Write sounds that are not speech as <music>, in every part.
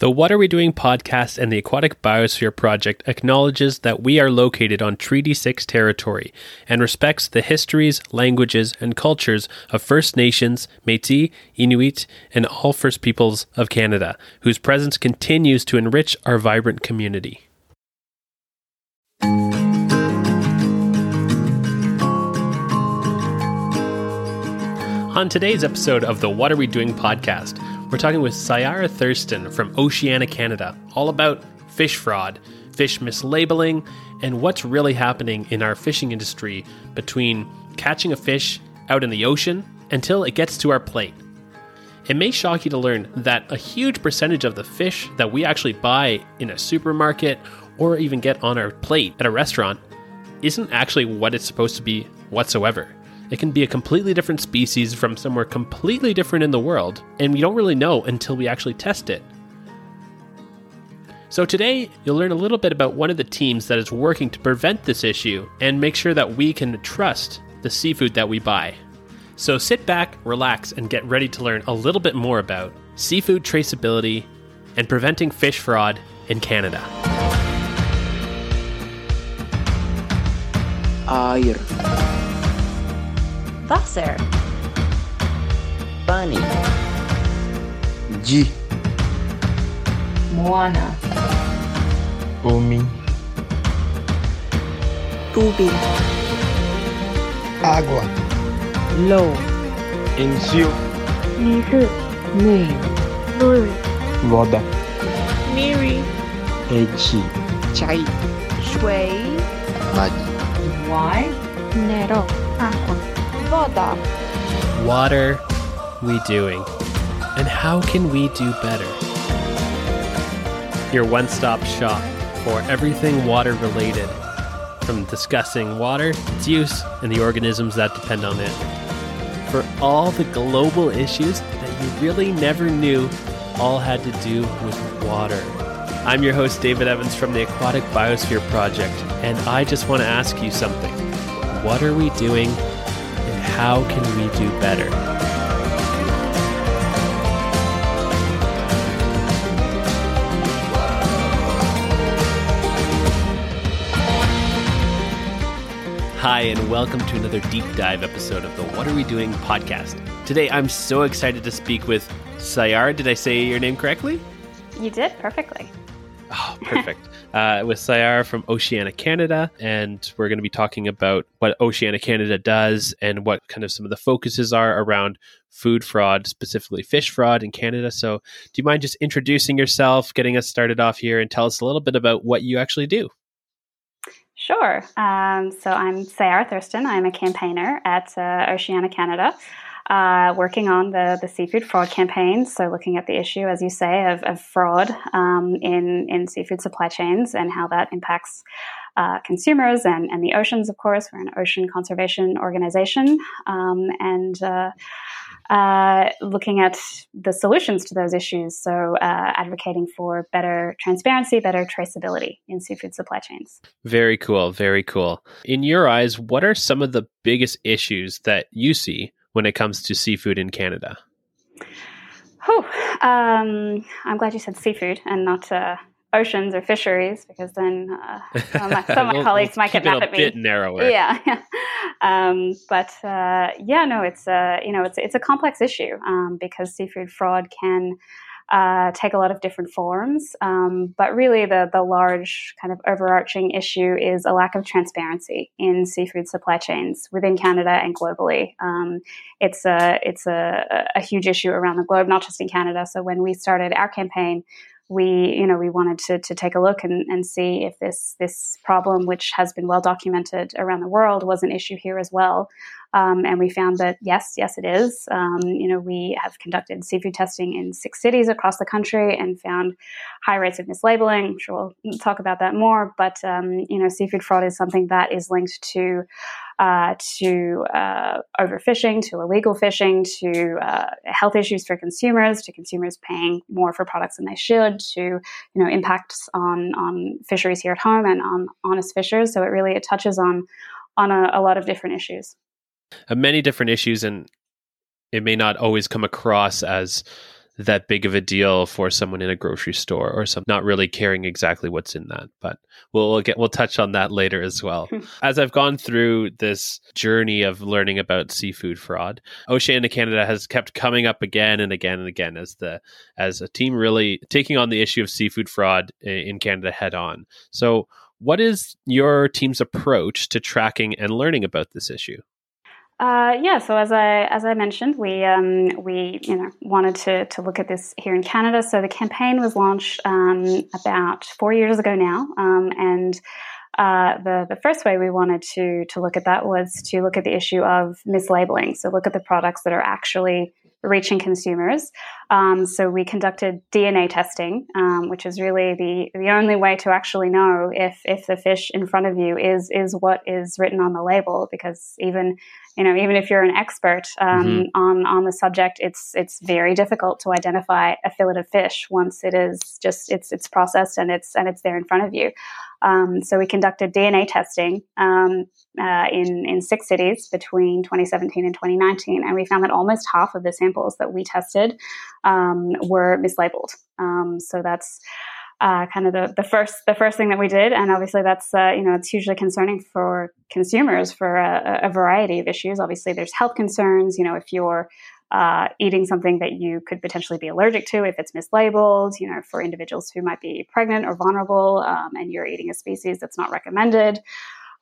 The What Are We Doing podcast and the Aquatic Biosphere Project acknowledges that we are located on Treaty 6 territory and respects the histories, languages, and cultures of First Nations, Metis, Inuit, and all First Peoples of Canada, whose presence continues to enrich our vibrant community. On today's episode of the What Are We Doing podcast, we're talking with Sayara Thurston from Oceana Canada, all about fish fraud, fish mislabeling, and what's really happening in our fishing industry between catching a fish out in the ocean until it gets to our plate. It may shock you to learn that a huge percentage of the fish that we actually buy in a supermarket or even get on our plate at a restaurant isn't actually what it's supposed to be whatsoever. It can be a completely different species from somewhere completely different in the world, and we don't really know until we actually test it. So, today you'll learn a little bit about one of the teams that is working to prevent this issue and make sure that we can trust the seafood that we buy. So, sit back, relax, and get ready to learn a little bit more about seafood traceability and preventing fish fraud in Canada. tá certo. Bunny. Di. Moana. Homem. Tubi. Água. lo, Enzio. Mizu. Nei. Luri. Voda. Miri. Echi. Chai. Shui. Magi. Wai. Nero. Água. Voda, What are we doing? And how can we do better? Your one stop shop for everything water related, from discussing water, its use, and the organisms that depend on it. For all the global issues that you really never knew all had to do with water. I'm your host, David Evans from the Aquatic Biosphere Project, and I just want to ask you something. What are we doing how can we do better? Hi, and welcome to another deep dive episode of the What Are We Doing podcast. Today, I'm so excited to speak with Sayar. Did I say your name correctly? You did perfectly. Oh, perfect. <laughs> uh, with Sayar from Oceana Canada, and we're going to be talking about what Oceana Canada does and what kind of some of the focuses are around food fraud, specifically fish fraud in Canada. So, do you mind just introducing yourself, getting us started off here, and tell us a little bit about what you actually do? Sure. Um, so I'm Sayara Thurston. I'm a campaigner at uh, Oceana Canada, uh, working on the, the seafood fraud campaign. So looking at the issue, as you say, of, of fraud um, in, in seafood supply chains and how that impacts uh, consumers and, and the oceans, of course. We're an ocean conservation organization. Um, and uh, uh, looking at the solutions to those issues. So, uh, advocating for better transparency, better traceability in seafood supply chains. Very cool. Very cool. In your eyes, what are some of the biggest issues that you see when it comes to seafood in Canada? Whew. Um, I'm glad you said seafood and not uh, oceans or fisheries, because then uh, some of my, some of my <laughs> colleagues might get mad at me. bit narrower. <laughs> Yeah, um, but uh, yeah, no, it's a you know it's it's a complex issue um, because seafood fraud can uh, take a lot of different forms. Um, but really, the the large kind of overarching issue is a lack of transparency in seafood supply chains within Canada and globally. Um, it's a it's a, a huge issue around the globe, not just in Canada. So when we started our campaign, we you know we wanted to, to take a look and, and see if this this problem which has been well documented around the world was an issue here as well. Um, and we found that yes yes it is. Um, you know we have conducted seafood testing in six cities across the country and found high rates of mislabeling. I'm sure we'll talk about that more but um, you know seafood fraud is something that is linked to uh, to uh, overfishing, to illegal fishing, to uh, health issues for consumers, to consumers paying more for products than they should, to you know impacts on on fisheries here at home and on honest fishers. So it really it touches on on a, a lot of different issues. uh, many different issues and it may not always come across as that big of a deal for someone in a grocery store or some not really caring exactly what's in that. But we'll, we'll get we'll touch on that later as well. <laughs> as I've gone through this journey of learning about seafood fraud, Oceana Canada has kept coming up again and again and again as the as a team really taking on the issue of seafood fraud in Canada head on. So, what is your team's approach to tracking and learning about this issue? Uh, yeah, so as I as I mentioned, we um, we you know wanted to to look at this here in Canada. So the campaign was launched um, about four years ago now, um, and uh, the the first way we wanted to to look at that was to look at the issue of mislabeling. So look at the products that are actually reaching consumers. Um, so we conducted DNA testing, um, which is really the the only way to actually know if if the fish in front of you is is what is written on the label. Because even you know even if you're an expert um, mm-hmm. on on the subject, it's it's very difficult to identify a fillet of fish once it is just it's it's processed and it's and it's there in front of you. Um, so we conducted DNA testing um, uh, in in six cities between 2017 and 2019, and we found that almost half of the samples that we tested um, were mislabeled. Um, so that's uh, kind of the, the first the first thing that we did, and obviously that's uh, you know it's hugely concerning for consumers for a, a, variety of issues. Obviously, there's health concerns. You know, if you're uh, eating something that you could potentially be allergic to if it's mislabeled, you know, for individuals who might be pregnant or vulnerable, um, and you're eating a species that's not recommended.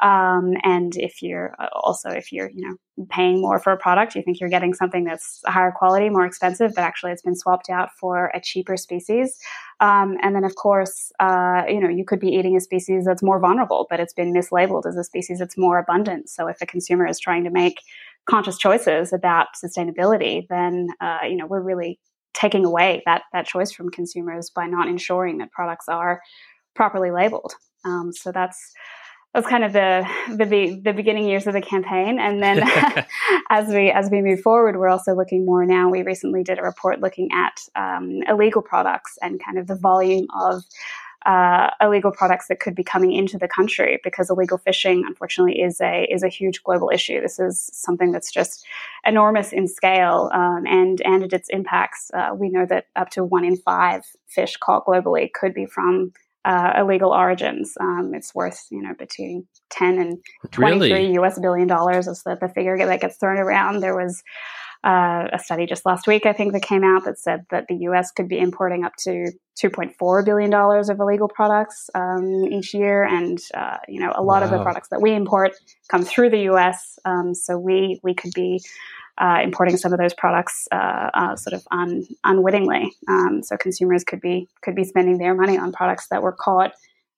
Um, and if you're uh, also if you're you know paying more for a product, you think you're getting something that's higher quality, more expensive, but actually it's been swapped out for a cheaper species. Um, and then of course, uh, you know you could be eating a species that's more vulnerable, but it's been mislabeled as a species that's more abundant. So if a consumer is trying to make conscious choices about sustainability, then uh, you know we're really taking away that that choice from consumers by not ensuring that products are properly labeled. Um, so that's was kind of the, the the beginning years of the campaign, and then <laughs> <laughs> as we as we move forward, we're also looking more now. We recently did a report looking at um, illegal products and kind of the volume of uh, illegal products that could be coming into the country because illegal fishing, unfortunately, is a is a huge global issue. This is something that's just enormous in scale um, and and its impacts. Uh, we know that up to one in five fish caught globally could be from uh, illegal origins. Um, it's worth you know between ten and twenty three really? U.S. billion dollars is the, the figure that gets thrown around. There was uh, a study just last week, I think, that came out that said that the U.S. could be importing up to 2.4 billion dollars of illegal products um, each year, and uh, you know a lot wow. of the products that we import come through the U.S. Um, so we we could be uh, importing some of those products uh, uh, sort of un, unwittingly. Um, so consumers could be could be spending their money on products that were caught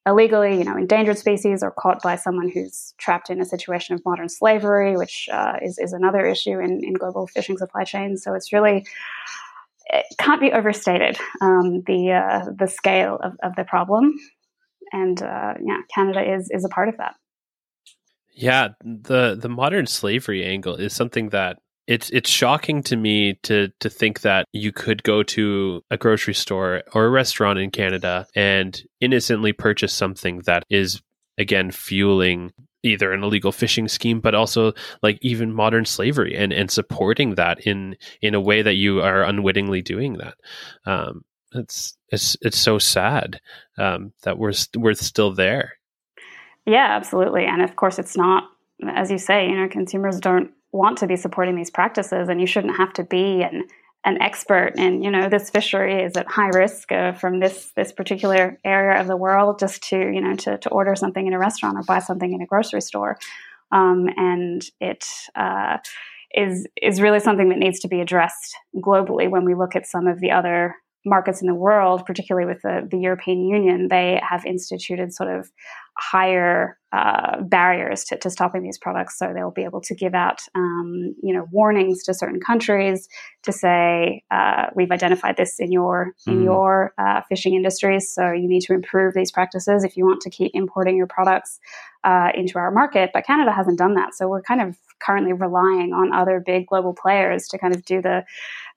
illegally, you know, endangered species, or caught by someone who's trapped in a situation of modern slavery, which uh, is is another issue in, in global fishing supply chains. So it's really it can't be overstated um, the uh, the scale of, of the problem, and uh, yeah, Canada is is a part of that. Yeah, the the modern slavery angle is something that it's it's shocking to me to to think that you could go to a grocery store or a restaurant in Canada and innocently purchase something that is again fueling either an illegal fishing scheme but also like even modern slavery and and supporting that in in a way that you are unwittingly doing that. Um it's it's it's so sad um that we're we're still there. Yeah absolutely. And of course it's not as you say you know consumers don't want to be supporting these practices and you shouldn't have to be an an expert in you know this fishery is at high risk uh, from this this particular area of the world just to you know to, to order something in a restaurant or buy something in a grocery store. Um, and it uh, is is really something that needs to be addressed globally when we look at some of the other markets in the world, particularly with the, the European Union, they have instituted sort of higher uh, barriers to, to, stopping these products. So they'll be able to give out, um, you know, warnings to certain countries to say, uh, "We've identified this in your in mm. your uh, fishing industries, so you need to improve these practices if you want to keep importing your products uh, into our market." But Canada hasn't done that, so we're kind of currently relying on other big global players to kind of do the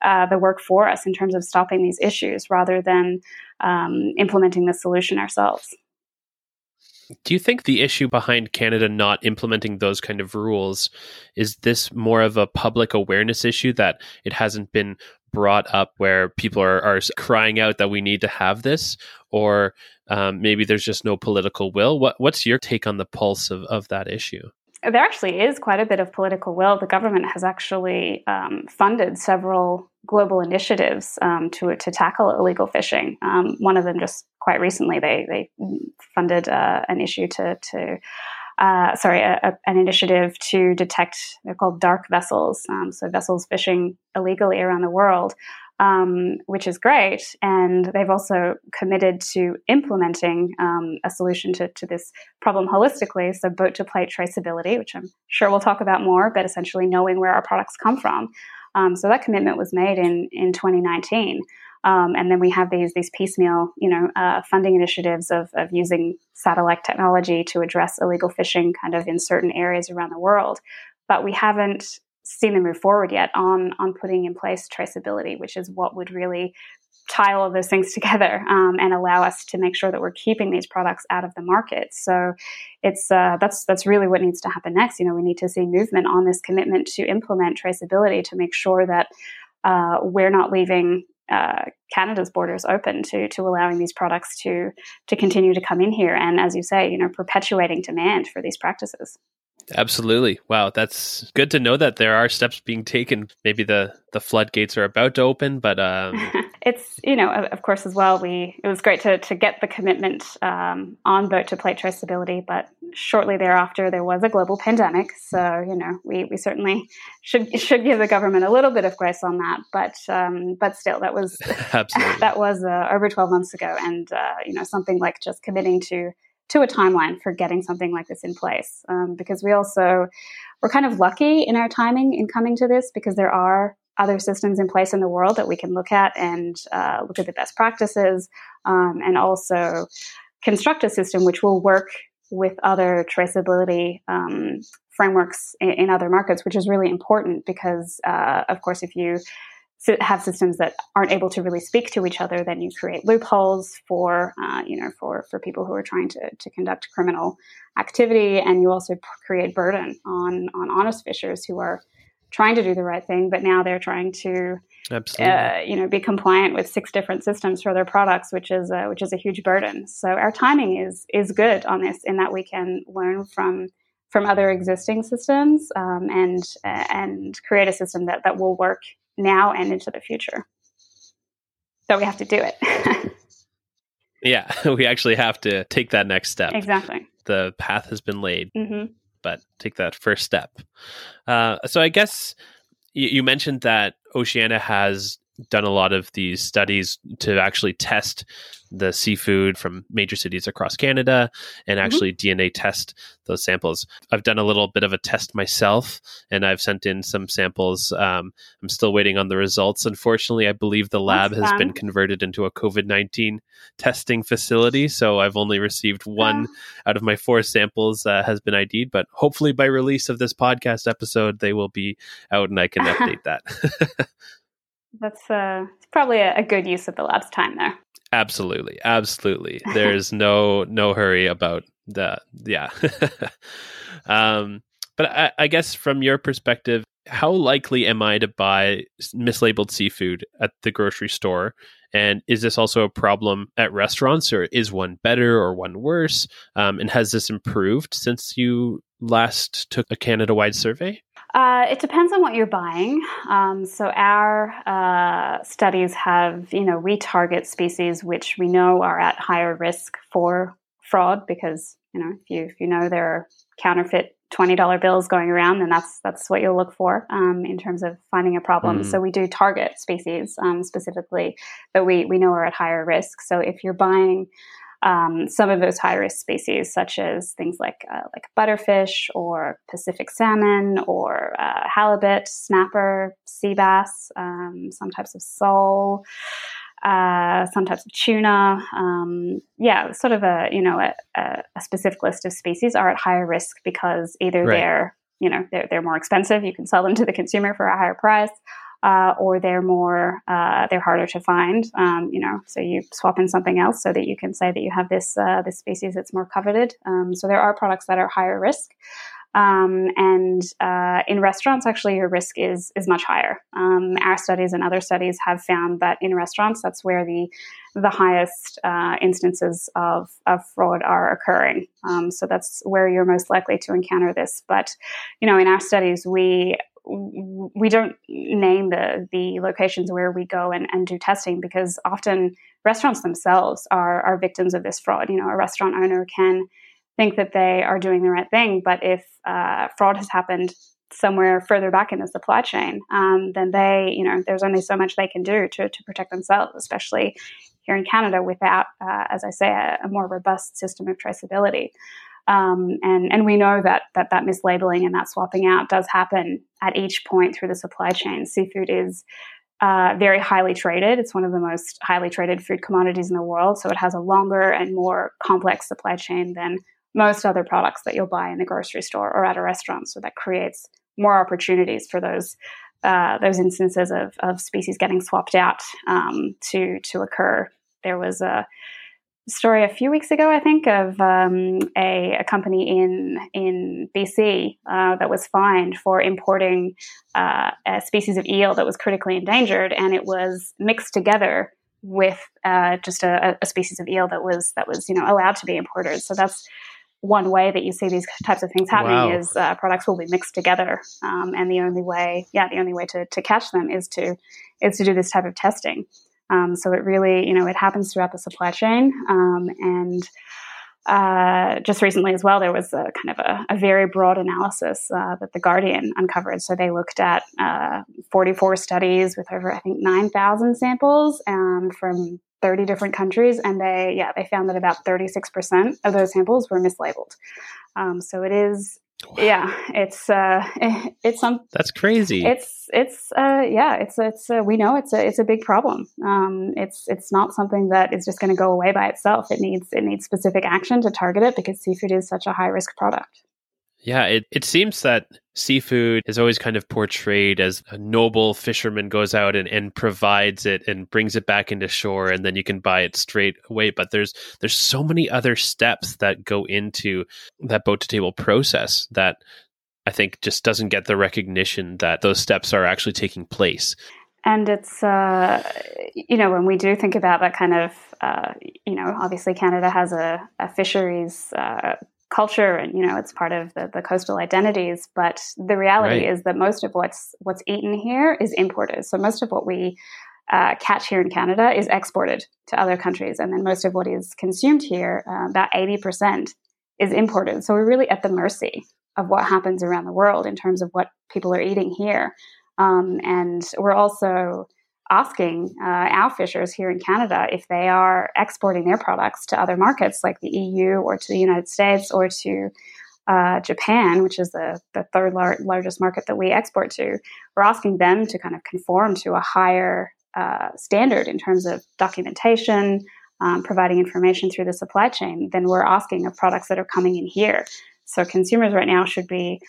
uh, the work for us in terms of stopping these issues rather than um, implementing the solution ourselves. Do you think the issue behind Canada not implementing those kind of rules is this more of a public awareness issue that it hasn't been brought up where people are, are crying out that we need to have this, or um, maybe there's just no political will? What, what's your take on the pulse of, of that issue? There actually is quite a bit of political will. The government has actually um, funded several global initiatives um, to to tackle illegal fishing. Um, one of them just quite recently, they they funded uh, an issue to to uh, sorry, a, a, an initiative to detect, they're called dark vessels, um, so vessels fishing illegally around the world, um, which is great. And they've also committed to implementing um, a solution to, to this problem holistically. So, boat to plate traceability, which I'm sure we'll talk about more, but essentially knowing where our products come from. Um, so, that commitment was made in, in 2019. Um, and then we have these these piecemeal, you know, uh, funding initiatives of, of using satellite technology to address illegal fishing, kind of in certain areas around the world. But we haven't seen them move forward yet on on putting in place traceability, which is what would really tie all of those things together um, and allow us to make sure that we're keeping these products out of the market. So it's uh, that's that's really what needs to happen next. You know, we need to see movement on this commitment to implement traceability to make sure that uh, we're not leaving uh, Canada's borders open to to allowing these products to to continue to come in here, and as you say, you know, perpetuating demand for these practices. Absolutely. Wow, that's good to know that there are steps being taken. Maybe the the floodgates are about to open, but um... <laughs> it's you know of, course as well. We it was great to to get the commitment um, on boat to plate traceability, but shortly thereafter there was a global pandemic. So you know we we certainly should should give the government a little bit of grace on that. But um, but still, that was <laughs> <laughs> that was uh, over twelve months ago, and uh, you know something like just committing to to a timeline for getting something like this in place. Um, because we also we're kind of lucky in our timing in coming to this because there are other systems in place in the world that we can look at and uh, look at the best practices um, and also construct a system which will work with other traceability um, frameworks in, in, other markets, which is really important because, uh, of course, if you have systems that aren't able to really speak to each other, then you create loopholes for uh, you know for for people who are trying to to conduct criminal activity, and you also create burden on on honest fishers who are trying to do the right thing, but now they're trying to uh, you know be compliant with six different systems for their products, which is a, which is a huge burden. So our timing is is good on this in that we can learn from from other existing systems um, and and create a system that that will work now and into the future. So we have to do it. <laughs> yeah, <laughs> we actually have to take that next step. Exactly. The path has been laid, mm-hmm. but take that first step. Uh, so I guess you, you mentioned that Oceana has done a lot of these studies to actually test the seafood from major cities across Canada and mm-hmm. actually mm-hmm. DNA test those samples. I've done a little bit of a test myself and I've sent in some samples. Um, I'm still waiting on the results. Unfortunately, I believe the lab That's has fun. been converted into a COVID 19 testing facility. So I've only received one out of my four samples uh, has been ID'd, but hopefully by release of this podcast episode, they will be out and I can <laughs> update that. <laughs> That's uh, probably a, a good use of the lab's time there. Absolutely, absolutely. There's no <laughs> no hurry about the yeah. <laughs> um, but I, I guess from your perspective, how likely am I to buy mislabeled seafood at the grocery store? And is this also a problem at restaurants, or is one better or one worse? Um, and has this improved since you last took a Canada wide survey? Uh, it depends on what you're buying. Um, so our uh, studies have, you know, we target species which we know are at higher risk for fraud because, you know, if you if you know there are counterfeit twenty dollar bills going around, then that's that's what you'll look for um, in terms of finding a problem. Mm. So we do target species um, specifically that we we know are at higher risk. So if you're buying um, some of those high risk species, such as things like uh, like butterfish or Pacific salmon or uh, halibut, snapper, sea bass, um, some types of sole. Uh, some types of tuna, um, yeah, sort of a you know a, a, specific list of species are at higher risk because either right. they're you know they're, they're more expensive, you can sell them to the consumer for a higher price, uh, or they're more uh, they're harder to find. Um, you know, so you swap in something else so that you can say that you have this uh, this species that's more coveted. Um, so there are products that are higher risk. Um, and uh, in restaurants, actually, your risk is is much higher. Um, our studies and other studies have found that in restaurants, that's where the the highest uh, instances of, of fraud are occurring. Um, so that's where you're most likely to encounter this. But you know, in our studies, we we don't name the the locations where we go and, and do testing because often restaurants themselves are are victims of this fraud. You know, a restaurant owner can think that they are doing the right thing. But if uh, fraud has happened somewhere further back in the supply chain, um, then they, you know, there's only so much they can do to, to protect themselves, especially here in Canada without, uh, as I say, a, a, more robust system of traceability. Um, and and we know that that that mislabeling and that swapping out does happen at each point through the supply chain. Seafood is uh, very highly traded. It's one of the most highly traded food commodities in the world, so it has a longer and more complex supply chain than most other products that you'll buy in the grocery store or at a restaurant. So that creates more opportunities for those uh, those instances of, of species getting swapped out um, to to occur. There was a story a few weeks ago, I think, of um, a, a, company in in BC uh, that was fined for importing uh, a species of eel that was critically endangered, and it was mixed together with uh, just a, a, species of eel that was that was you know allowed to be imported. So that's one way that you see these types of things happening wow. is uh, products will be mixed together, um, and the only way, yeah, the only way to, to catch them is to is to do this type of testing. Um, so it really, you know, it happens throughout the supply chain, um, and uh, just recently as well, there was a kind of a, a very broad analysis uh, that the Guardian uncovered. So they looked at uh, 44 studies with over, I think, 9,000 samples um, from 30 different countries, and they yeah they found that about 36% of those samples were mislabeled. Um, so it is wow. yeah it's uh <laughs> it's some that's crazy. it's it's uh yeah it's it's uh, we know it's a it's a big problem. Um it's it's not something that is just going to go away by itself. It needs it needs specific action to target it because seafood is such a high risk product yeah, it, it seems that seafood is always kind of portrayed as a noble fisherman goes out and, and provides it and brings it back into shore and then you can buy it straight away. But there's there's so many other steps that go into that boat to table process that I think just doesn't get the recognition that those steps are actually taking place. And it's, uh, you know, when we do think about that kind of, uh, you know, obviously Canada has a, a fisheries uh, culture and you know it's part of the, the coastal identities but the reality right. is that most of what's what's eaten here is imported. So most of what we uh, catch here in canada is exported to other countries and then most of what is consumed here uh, about 80% is imported. So we're really at the mercy of what happens around the world in terms of what people are eating here. Um, and we're also asking uh, our fishers here in Canada if they are exporting their products to other markets like the EU or to the United States or to uh, Japan, which is the, the third lar- largest market that we export to. We're asking them to kind of conform to a higher uh, standard in terms of documentation, um, providing information through the supply chain than we're asking of products that are coming in here. So consumers right now should be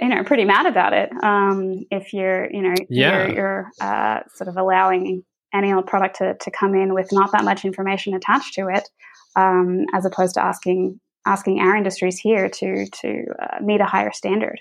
you know pretty mad about it um, if you're you know yeah. you're, you're uh, sort of allowing any old product to, to come in with not that much information attached to it um, as opposed to asking asking our industries here to to uh, meet a higher standard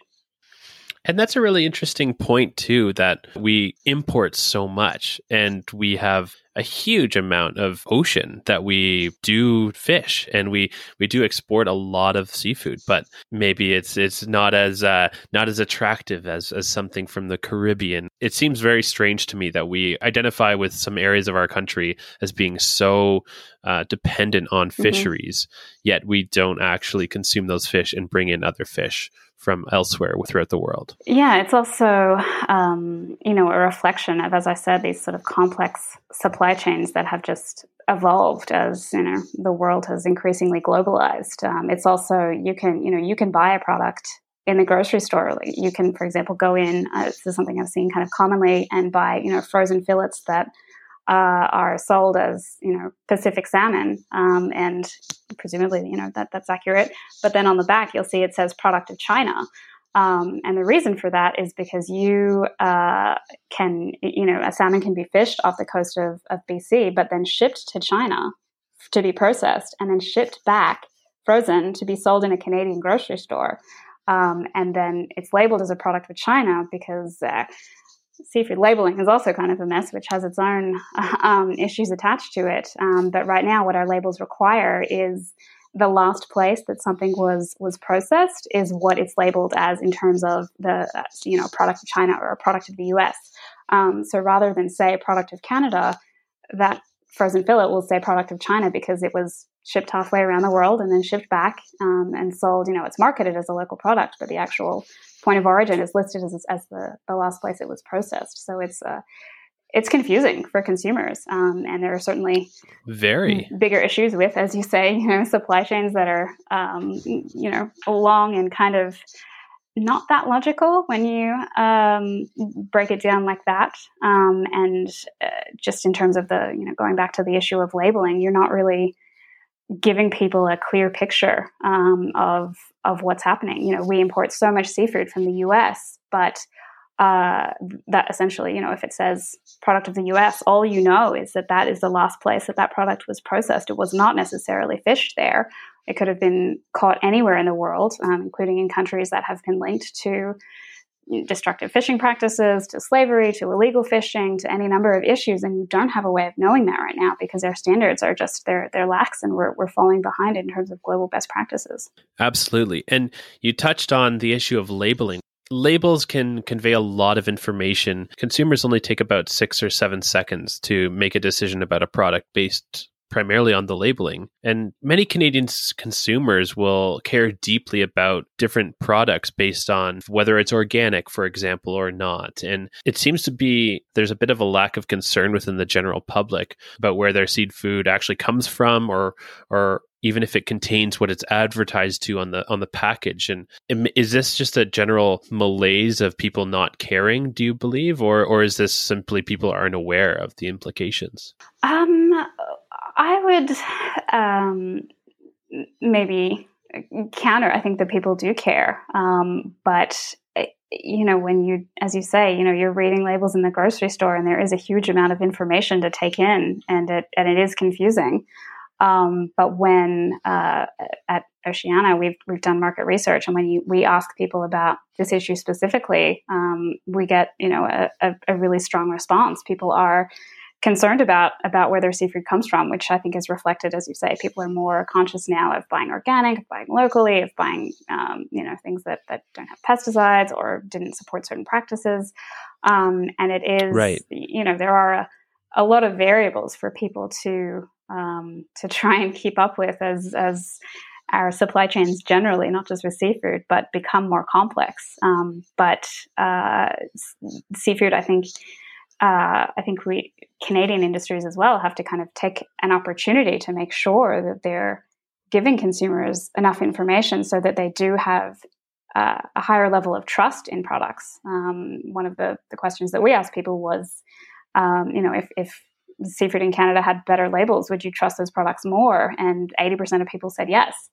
and that's a really interesting point, too, that we import so much and we have a huge amount of ocean that we do fish and we, we do export a lot of seafood, but maybe it's it's not as uh, not as attractive as, as something from the Caribbean. It seems very strange to me that we identify with some areas of our country as being so uh, dependent on mm-hmm. fisheries, mm-hmm. yet we don't actually consume those fish and bring in other fish from elsewhere throughout the world. Yeah, it's also, um, you know, a reflection of, as I said, these sort of complex supply chains that have just evolved as you know the world has increasingly globalized. Um, it's also you can you know you can buy a product in the grocery store. Like you can, for example, go in. Uh, this is something I've seen kind of commonly, and buy you know frozen fillets that uh, are sold as you know Pacific salmon, um, and presumably you know that that's accurate. But then on the back, you'll see it says product of China, um, and the reason for that is because you uh, can you know a salmon can be fished off the coast of, of BC, but then shipped to China to be processed, and then shipped back frozen to be sold in a Canadian grocery store. Um, and then it's labeled as a product of China because uh, seafood labeling is also kind of a mess, which has its own <laughs> um, issues attached to it. Um, but right now, what our labels require is the last place that something was was processed is what it's labeled as in terms of the uh, you know product of China or a product of the U.S. Um, so rather than say product of Canada, that frozen fillet will say product of China because it was shipped halfway around the world and then shipped back um, and sold. You know, it's marketed as a local product, but the actual point of origin is listed as, as the, the last place it was processed. So it's uh, it's confusing for consumers, um, and there are certainly very bigger issues with, as you say, <laughs> you know, supply chains that are um, you know long and kind of not that logical when you um, break it down like that. Um, and uh, just in terms of the, you know, going back to the issue of labeling, you're not really giving people a clear picture um, of of what's happening. You know, we import so much seafood from the U.S., but uh, that essentially, you know, if it says product of the U.S., all you know is that that is the last place that that product was processed. It was not necessarily fished there. It could have been caught anywhere in the world, um, including in countries that have been linked to destructive fishing practices, to slavery, to illegal fishing, to any number of issues, and you don't have a way of knowing that right now because our standards are just they're they're lax and we're we're falling behind in terms of global best practices. Absolutely, and you touched on the issue of labeling. Labels can convey a lot of information. Consumers only take about six or seven seconds to make a decision about a product based primarily on the labeling. And many Canadian consumers will care deeply about different products based on whether it's organic, for example, or not. And it seems to be there's a bit of a lack of concern within the general public about where their seed food actually comes from or or even if it contains what it's advertised to on the on the package and is this just a general malaise of people not caring do you believe or or is this simply people aren't aware of the implications um I would um, maybe counter. I think that people do care, um, but eh, you know, when you, as you say, you know, you're reading labels in the grocery store, and there is a huge amount of information to take in, and it and it is confusing. Um, but when uh, at Oceana, we've we've done market research, and when you, we ask people about this issue specifically, um, we get you know a, a, a really strong response. People are concerned about about where their seafood comes from, which I think is reflected, as you say, people are more conscious now of buying organic, of buying locally, of buying um, you know things that that don't have pesticides or didn't support certain practices. Um, and it is right. You know, there are a, a lot of variables for people to um, to try and keep up with as as our supply chains generally, not just with seafood, but become more complex. Um, but uh, seafood, I think uh, I think we Canadian industries as well have to kind of take an opportunity to make sure that they're giving consumers enough information so that they do have uh, a higher level of trust in products. Um, one of the, the questions that we asked people was, um, you know, if, if seafood in Canada had better labels, would you trust those products more? And 80% of people said yes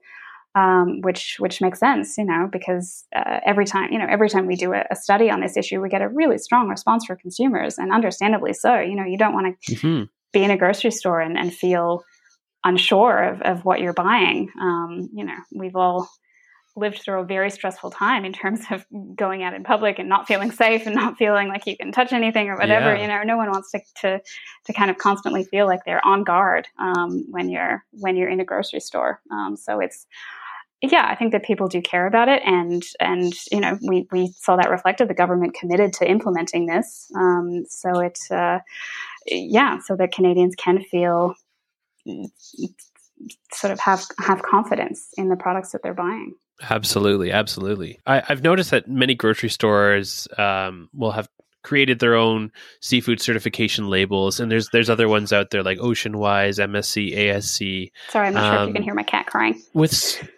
um, which which makes sense, you know, because uh, every time you know every time we do a, a, study on this issue, we get a really strong response from consumers, and understandably so. You know, you don't want to mm-hmm. be in a grocery store and, and feel unsure of, of what you're buying. Um, you know, we've all lived through a very stressful time in terms of going out in public and not feeling safe and not feeling like you can touch anything or whatever. Yeah. You know, no one wants to, to to kind of constantly feel like they're on guard um, when you're when you're in a grocery store. Um, so it's yeah, I think that people do care about it, and and you know we we saw that reflected. The government committed to implementing this, um, so it uh, yeah, so that Canadians can feel sort of have have confidence in the products that they're buying. Absolutely, absolutely. I, have noticed that many grocery stores um, will have created their own seafood certification labels, and there's there's other ones out there like Ocean Wise, MSC, ASC. Sorry, I'm not um, sure if you can um, hear my cat crying. With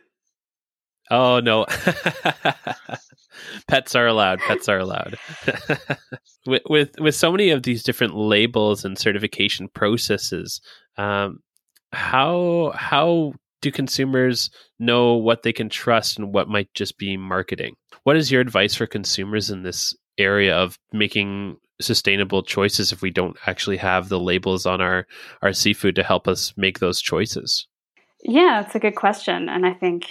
Oh no. <laughs> Pets are allowed. Pets are allowed. <laughs> with, with with so many of these different labels and certification processes, um, how how do consumers know what they can trust and what might just be marketing? What is your advice for consumers in this area of making sustainable choices if we don't actually have the labels on our our seafood to help us make those choices? Yeah, it's a good question, and I think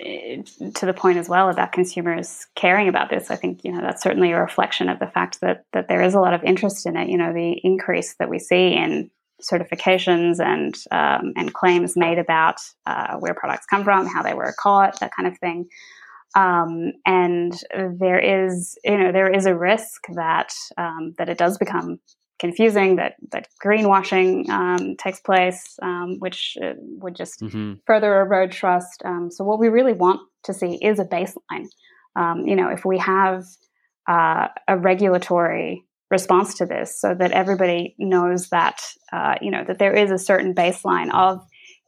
eh, to the point as well about consumers caring about this. I think you know that's certainly a reflection of the fact that that there is a lot of interest in it. You know, the increase that we see in certifications and um, and claims made about uh, where products come from, how they were caught, that kind of thing. Um, and there is, you know, there is a risk that um, that it does become confusing, that that greenwashing um, takes place, um, which uh, would just hmm further erode trust. Um, so what we really want to see is a baseline. Um, you know, if we have uh, a regulatory response to this, so that everybody knows that uh, you know that there is a certain baseline of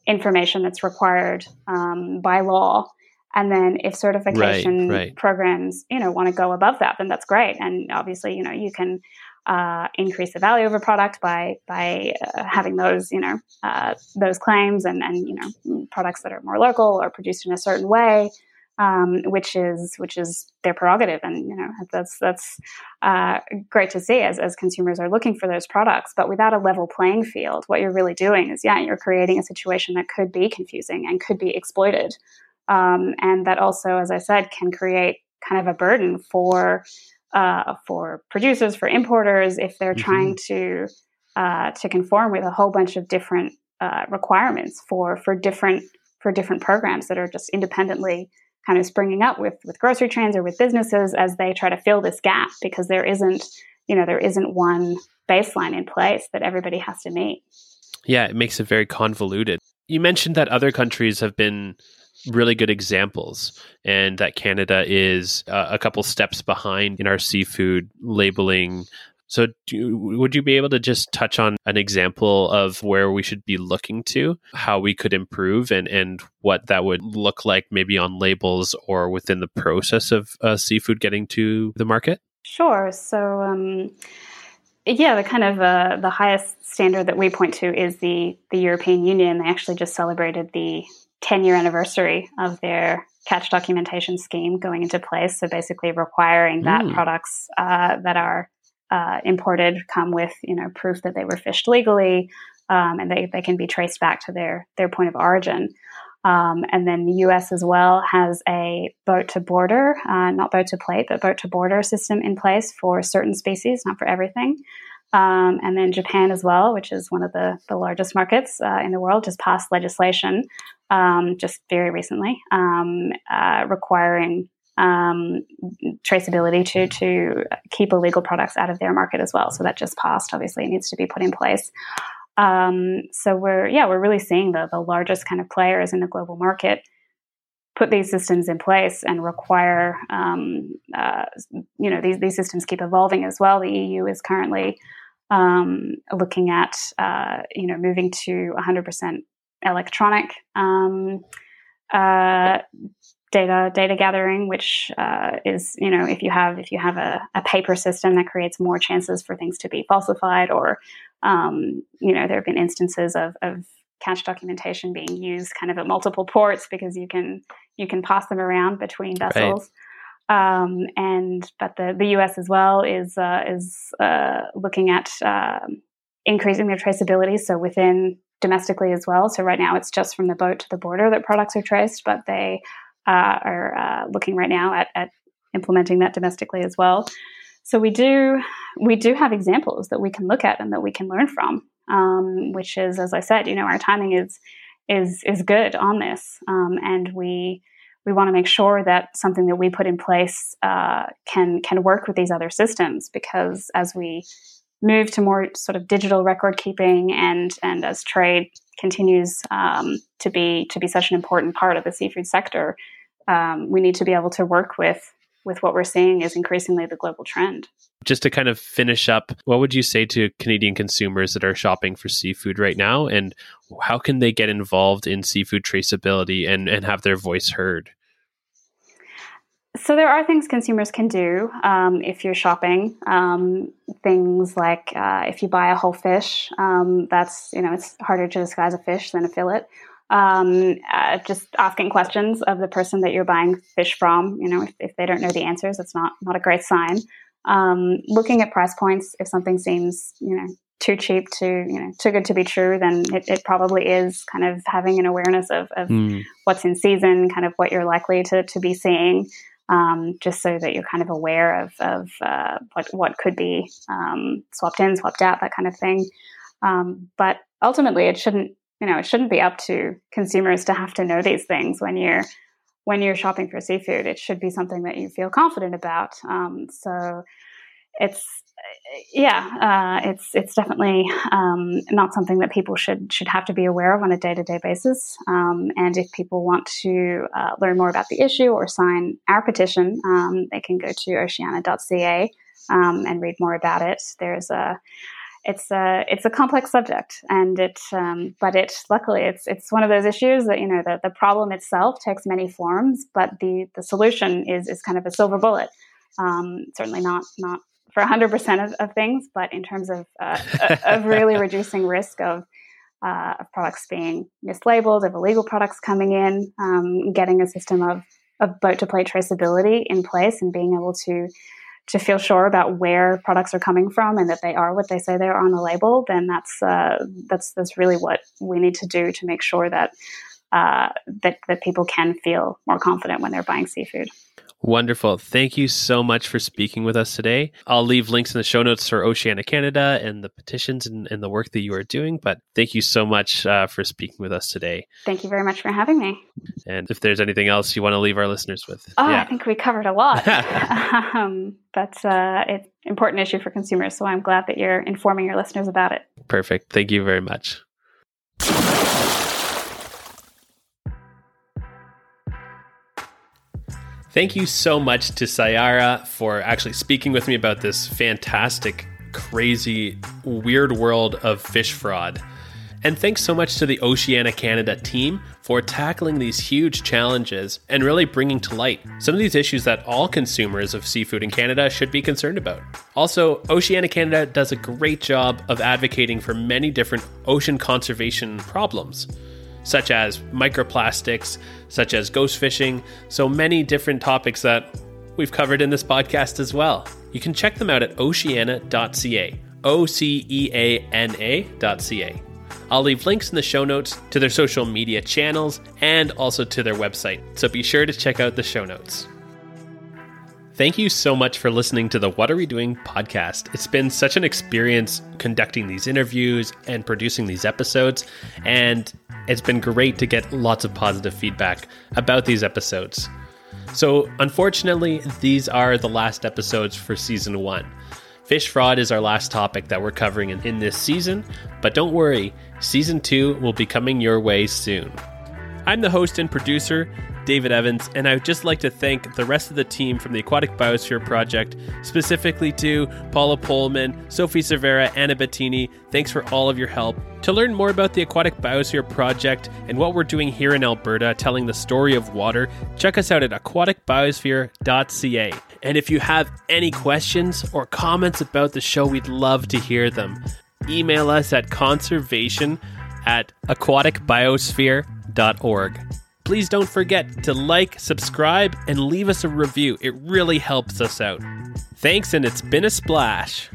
information that's required um, by law. And then, if certification right. programs, you know, want to go above that, then that's great. And obviously, you know, you can uh, increase the value of a product by by uh, having those you know uh, those claims and and you know products that are more local or produced in a certain way, um, which is which is their prerogative, and you know that's that's uh, great to see as as consumers are looking for those products. But without a level playing field, what you're really doing is yeah, you're creating a situation that could be confusing and could be exploited, um, and that also, as I said, can create kind of a burden for uh, for producers, for importers, if they're Mhm. trying to uh, to conform with a whole bunch of different uh, requirements for for different for different programs that are just independently kind of springing up with with grocery chains or with businesses as they try to fill this gap because there isn't you know there isn't one baseline in place that everybody has to meet. Yeah, it makes it very convoluted. You mentioned that other countries have been really good examples and that Canada is uh, a couple steps behind in our seafood labeling. So, do, would you be able to just touch on an example of where we should be looking to, how we could improve, and, and what that would look like maybe on labels or within the process of uh, seafood getting to the market? Sure. So, um, yeah, the kind of uh, the highest standard that we point to is the the European Union. They actually just celebrated the 10 year anniversary of their catch documentation scheme going into place. So basically, requiring that Mm. products uh, that are uh, imported come with you know proof that they were fished legally, um, and they, they can be traced back to their their point of origin. Um, and then the US as well has a boat to border, uh, not boat to plate, but boat to border system in place for certain species, not for everything. Um, and then Japan as well, which is one of the, the largest markets uh, in the world, just passed legislation um, just very recently um, uh, requiring um, traceability to to keep illegal products out of their market as well. So that just passed. Obviously, it needs to be put in place. Um, so we're yeah we're really seeing the the largest kind of players in the global market put these systems in place and require um, uh, you know these these systems keep evolving as well. The EU is currently um, looking at uh, you know moving to 100% electronic um, uh, data data gathering, which uh, is you know if you have if you have a, a paper system that creates more chances for things to be falsified, or um, you know there have been instances of, of catch documentation being used kind of at multiple ports because you can you can pass them around between vessels. Um, and but the, the U.S. as well is uh, is uh, looking at um increasing their traceability. So within domestically as well. So right now it's just from the boat to the border that products are traced, but they uh, are uh, looking right now at, at implementing that domestically as well. So we do we do have examples that we can look at and that we can learn from, um, which is, as I said, you know, our timing is is is good on this, um, and we we want to make sure that something that we put in place uh, can can work with these other systems because as we move to more sort of digital record keeping and and as trade continues um, to be to be such an important part of the seafood sector, um, we need to be able to work with with what we're seeing is increasingly the global trend. Just to kind of finish up, what would you say to Canadian consumers that are shopping for seafood right now, and how can they get involved in seafood traceability and, and have their voice heard? So there are things consumers can do um, if you're shopping. Um, things like uh, if you buy a whole fish, um, that's you know it's harder to disguise a fish than a fillet. Um, uh, just asking questions of the person that you're buying fish from. You know, if, if they don't know the answers, it's not not a great sign. Um, looking at price points, if something seems you know too cheap to you know too good to be true, then it, it probably is kind of having an awareness of, of Hmm. what's in season, kind of what you're likely to, to be seeing, um, just so that you're kind of aware of, of uh, what, what could be um, swapped in, swapped out, that kind of thing. Um, but ultimately, it shouldn't you know it shouldn't be up to consumers to have to know these things when you're when you're shopping for seafood. It should be something that you feel confident about. Um, so it's yeah, uh, it's it's definitely um, not something that people should should have to be aware of on a day to day basis. Um, and if people want to uh, learn more about the issue or sign our petition, um, they can go to oceana.ca um, and read more about it. There's a it's a it's a complex subject, and it um, but it luckily it's it's one of those issues that you know the the problem itself takes many forms, but the the solution is is kind of a silver bullet. Um, certainly not not for 100% of, of things, but in terms of, uh, of really <laughs> reducing risk of, uh, of products being mislabeled, of illegal products coming in, um, getting a system of, of boat to plate traceability in place and being able to to feel sure about where products are coming from and that they are what they say they are on the label, then that's uh, that's that's really what we need to do to make sure that uh, that that people can feel more confident when they're buying seafood. Wonderful. Thank you so much for speaking with us today. I'll leave links in the show notes for Oceana Canada and the petitions and, and the work that you are doing. But thank you so much uh, for speaking with us today. Thank you very much for having me. And if there's anything else you want to leave our listeners with, Oh, I think we covered a lot. <laughs> <laughs> um, but uh, it's an important issue for consumers, so I'm glad that you're informing your listeners about it. perfect. Thank you very much. Thank you so much to Sayara for actually speaking with me about this fantastic, crazy, weird world of fish fraud. And thanks so much to the Oceana Canada team for tackling these huge challenges and really bringing to light some of these issues that all consumers of seafood in Canada should be concerned about. Also, Oceana Canada does a great job of advocating for many different ocean conservation problems such as microplastics, such as ghost fishing, so many different topics that we've covered in this podcast as well. You can check them out at oceana.ca, O C E A N A.ca. I'll leave links in the show notes to their social media channels and also to their website, so be sure to check out the show notes. Thank you so much for listening to the What Are We Doing podcast. It's been such an experience conducting these interviews and producing these episodes, and it's been great to get lots of positive feedback about these episodes. So, unfortunately, these are the last episodes for season one. Fish fraud is our last topic that we're covering in, in this season, but don't worry, season two will be coming your way soon. I'm the host and producer, David Evans, and I would just like to thank the rest of the team from the Aquatic Biosphere Project, specifically to Paula Pullman, Sophie Cervera, Anna Bettini. Thanks for all of your help. To learn more about the Aquatic Biosphere Project and what we're doing here in Alberta, telling the story of water, check us out at aquaticbiosphere.ca. And if you have any questions or comments about the show, we'd love to hear them. Email us at conservation at aquaticbiosphere.org. Please don't forget to like, subscribe, and leave us a review. It really helps us out. Thanks, and it's been a splash.